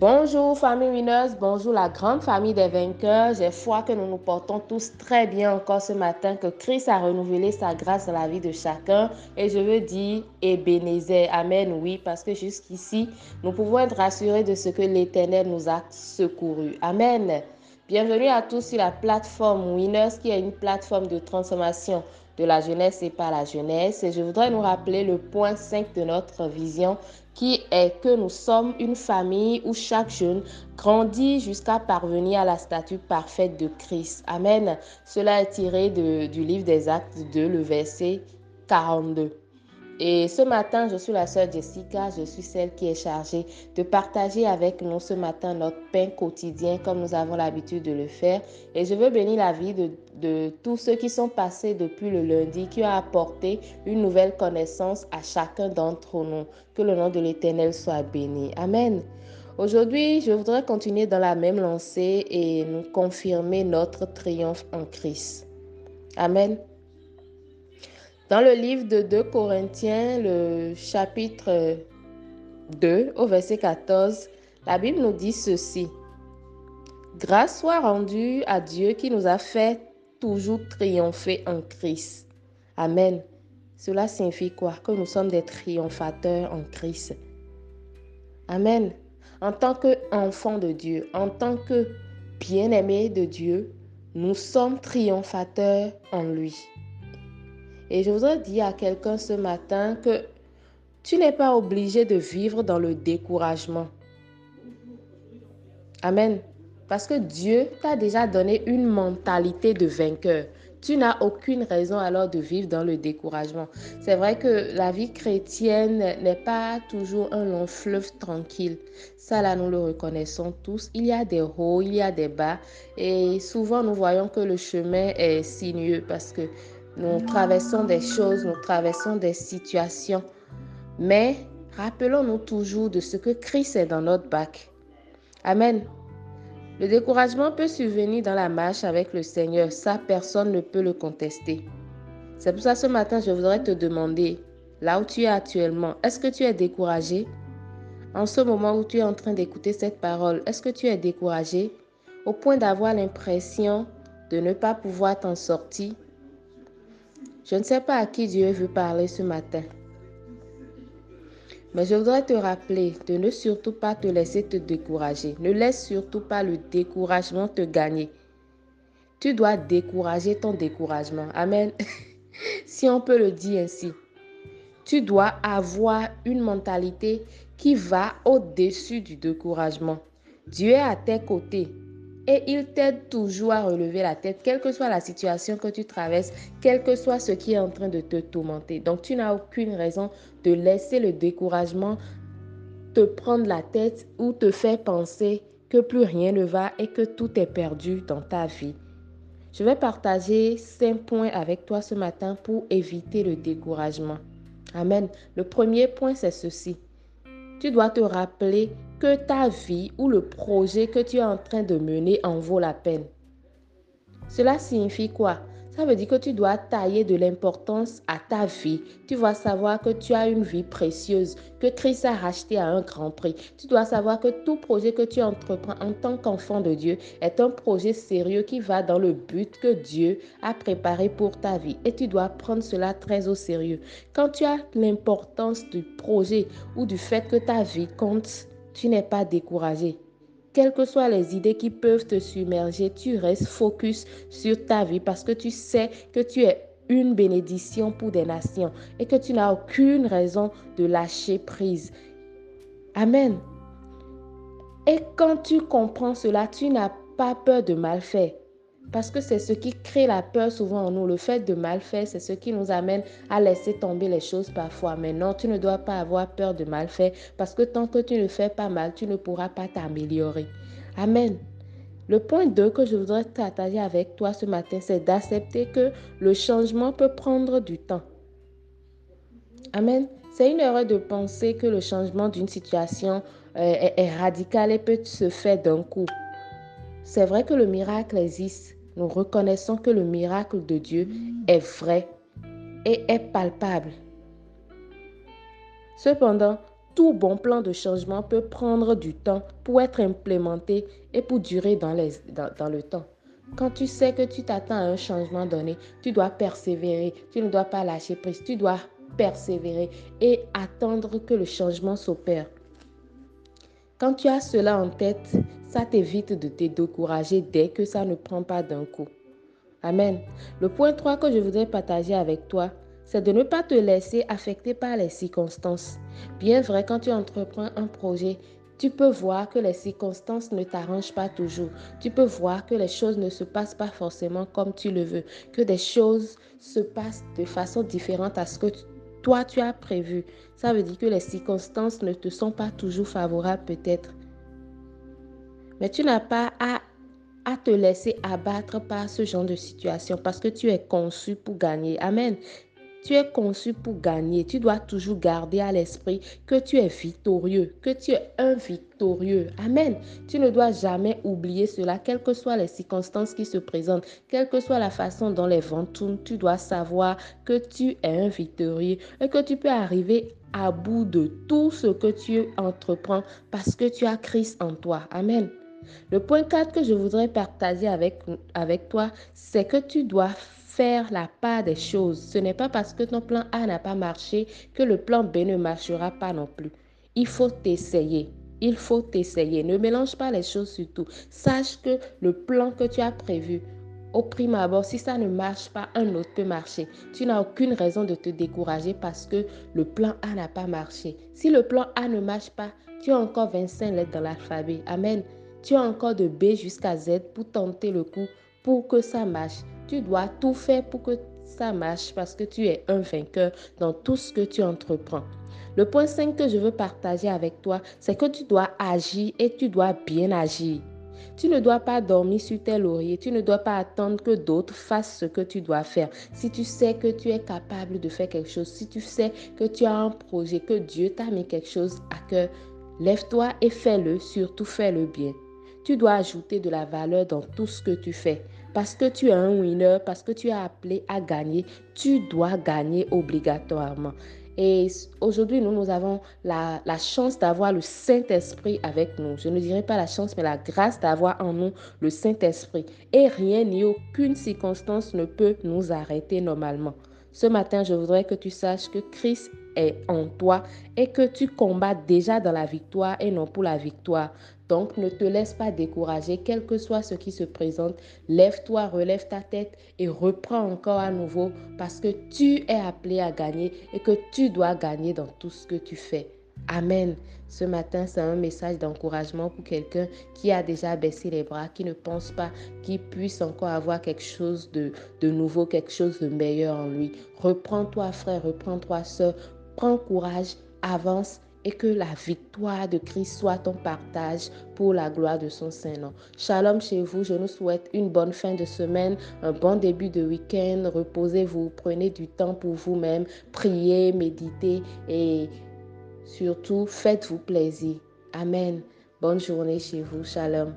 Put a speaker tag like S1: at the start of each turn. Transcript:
S1: Bonjour famille Winners, bonjour la grande famille des vainqueurs. J'ai foi que nous nous portons tous très bien encore ce matin, que Christ a renouvelé sa grâce dans la vie de chacun. Et je veux dire Ebenezer, Amen, oui, parce que jusqu'ici, nous pouvons être rassurés de ce que l'Éternel nous a secourus. Amen. Bienvenue à tous sur la plateforme Winners, qui est une plateforme de transformation de la jeunesse et pas la jeunesse. Et je voudrais nous rappeler le point 5 de notre vision qui est que nous sommes une famille où chaque jeune grandit jusqu'à parvenir à la statue parfaite de Christ. Amen. Cela est tiré du livre des Actes 2, le verset 42. Et ce matin, je suis la sœur Jessica, je suis celle qui est chargée de partager avec nous ce matin notre pain quotidien comme nous avons l'habitude de le faire. Et je veux bénir la vie de, tous ceux qui sont passés depuis le lundi, qui ont apporté une nouvelle connaissance à chacun d'entre nous. Que le nom de l'Éternel soit béni. Amen. Aujourd'hui, je voudrais continuer dans la même lancée et nous confirmer notre triomphe en Christ. Amen. Dans le livre de 2 Corinthiens, le chapitre 2, au verset 14, la Bible nous dit ceci. Grâce soit rendue à Dieu qui nous a fait toujours triompher en Christ. Amen. Cela signifie quoi? Que nous sommes des triomphateurs en Christ. Amen. En tant qu'enfants de Dieu, en tant que bien-aimés de Dieu, nous sommes triomphateurs en lui. Et je voudrais dire à quelqu'un ce matin que tu n'es pas obligé de vivre dans le découragement. Amen. Parce que Dieu t'a déjà donné une mentalité de vainqueur. Tu n'as aucune raison alors de vivre dans le découragement. C'est vrai que la vie chrétienne n'est pas toujours un long fleuve tranquille. Ça, là, nous le reconnaissons tous. Il y a des hauts, il y a des bas. Et souvent, nous voyons que le chemin est sinueux parce que nous traversons des choses, nous traversons des situations. Mais rappelons-nous toujours de ce que Christ est dans notre bac. Amen. Le découragement peut survenir dans la marche avec le Seigneur. Ça, personne ne peut le contester. C'est pour ça ce matin, je voudrais te demander, là où tu es actuellement, est-ce que tu es découragé? En ce moment où tu es en train d'écouter cette parole, est-ce que tu es découragé? Au point d'avoir l'impression de ne pas pouvoir t'en sortir? Je ne sais pas à qui Dieu veut parler ce matin. Mais je voudrais te rappeler de ne surtout pas te laisser te décourager. Ne laisse surtout pas le découragement te gagner. Tu dois décourager ton découragement. Amen. si on peut le dire ainsi. Tu dois avoir une mentalité qui va au-dessus du découragement. Dieu est à tes côtés et il t'aide toujours à relever la tête, quelle que soit la situation que tu traverses, quel que soit ce qui est en train de te tourmenter. Donc tu n'as aucune raison de laisser le découragement te prendre la tête ou te faire penser que plus rien ne va et que tout est perdu dans ta vie. Je vais partager cinq points avec toi ce matin pour éviter le découragement. Amen. Le premier point, c'est ceci. Tu dois te rappeler que ta vie ou le projet que tu es en train de mener en vaut la peine. Cela signifie quoi? Ça veut dire que tu dois tailler de l'importance à ta vie. Tu dois savoir que tu as une vie précieuse, que Christ a racheté à un grand prix. Tu dois savoir que tout projet que tu entreprends en tant qu'enfant de Dieu est un projet sérieux qui va dans le but que Dieu a préparé pour ta vie. Et tu dois prendre cela très au sérieux. Quand tu as l'importance du projet ou du fait que ta vie compte, tu n'es pas découragé. Quelles que soient les idées qui peuvent te submerger, tu restes focus sur ta vie parce que tu sais que tu es une bénédiction pour des nations et que tu n'as aucune raison de lâcher prise. Amen. Et quand tu comprends cela, tu n'as pas peur de mal faire. Parce que c'est ce qui crée la peur souvent en nous. Le fait de mal faire, c'est ce qui nous amène à laisser tomber les choses parfois. Mais non, tu ne dois pas avoir peur de mal faire parce que tant que tu ne fais pas mal, tu ne pourras pas t'améliorer. Amen. Le point 2 que je voudrais partager avec toi ce matin, c'est d'accepter que le changement peut prendre du temps. Amen. C'est une erreur de penser que le changement d'une situation euh, est radical et peut se faire d'un coup. C'est vrai que le miracle existe, nous reconnaissons que le miracle de Dieu est vrai et est palpable. Cependant, tout bon plan de changement peut prendre du temps pour être implémenté et pour durer dans, le temps. Quand tu sais que tu t'attends à un changement donné, tu dois persévérer, tu ne dois pas lâcher prise, tu dois persévérer et attendre que le changement s'opère. Quand tu as cela en tête, ça t'évite de te décourager dès que ça ne prend pas d'un coup. Amen. Le point 3 que je voudrais partager avec toi, c'est de ne pas te laisser affecter par les circonstances. Bien vrai, quand tu entreprends un projet, tu peux voir que les circonstances ne t'arrangent pas toujours. Tu peux voir que les choses ne se passent pas forcément comme tu le veux, que des choses se passent de façon différente à ce que toi tu as prévu. Ça veut dire que les circonstances ne te sont pas toujours favorables peut-être. Mais tu n'as pas à, à te laisser abattre par ce genre de situation parce que tu es conçu pour gagner. Amen. Tu es conçu pour gagner. Tu dois toujours garder à l'esprit que tu es victorieux, que tu es un victorieux. Amen. Tu ne dois jamais oublier cela, quelles que soient les circonstances qui se présentent, quelle que soit la façon dont les vents tournent. Tu dois savoir que tu es un victorieux et que tu peux arriver à bout de tout ce que tu entreprends parce que tu as Christ en toi. Amen. Le point 4 que je voudrais partager avec, avec toi, c'est que tu dois faire la part des choses. Ce n'est pas parce que ton plan A n'a pas marché que le plan B ne marchera pas non plus. Il faut essayer. Il faut essayer. Ne mélange pas les choses surtout. Sache que le plan que tu as prévu, au prime abord, si ça ne marche pas, un autre peut marcher. Tu n'as aucune raison de te décourager parce que le plan A n'a pas marché. Si le plan A ne marche pas, tu as encore 25 lettres dans l'alphabet. Amen. Tu as encore de B jusqu'à Z pour tenter le coup pour que ça marche. Tu dois tout faire pour que ça marche parce que tu es un vainqueur dans tout ce que tu entreprends. Le point 5 que je veux partager avec toi, c'est que tu dois agir et tu dois bien agir. Tu ne dois pas dormir sur tes lauriers. Tu ne dois pas attendre que d'autres fassent ce que tu dois faire. Si tu sais que tu es capable de faire quelque chose, si tu sais que tu as un projet, que Dieu t'a mis quelque chose à cœur, lève-toi et fais-le, surtout fais-le bien. Tu dois ajouter de la valeur dans tout ce que tu fais. Parce que tu es un winner, parce que tu es appelé à gagner, tu dois gagner obligatoirement. Et aujourd'hui, nous, nous avons la, la chance d'avoir le Saint-Esprit avec nous. Je ne dirais pas la chance, mais la grâce d'avoir en nous le Saint-Esprit. Et rien ni aucune circonstance ne peut nous arrêter normalement. Ce matin, je voudrais que tu saches que Christ est en toi et que tu combats déjà dans la victoire et non pour la victoire. Donc ne te laisse pas décourager, quel que soit ce qui se présente. Lève-toi, relève ta tête et reprends encore à nouveau parce que tu es appelé à gagner et que tu dois gagner dans tout ce que tu fais. Amen. Ce matin, c'est un message d'encouragement pour quelqu'un qui a déjà baissé les bras, qui ne pense pas qu'il puisse encore avoir quelque chose de, de nouveau, quelque chose de meilleur en lui. Reprends-toi, frère, reprends-toi, soeur. Prends courage, avance et que la victoire de Christ soit ton partage pour la gloire de son Saint-Nom. Shalom chez vous, je nous souhaite une bonne fin de semaine, un bon début de week-end, reposez-vous, prenez du temps pour vous-même, priez, méditez et surtout faites-vous plaisir. Amen. Bonne journée chez vous, shalom.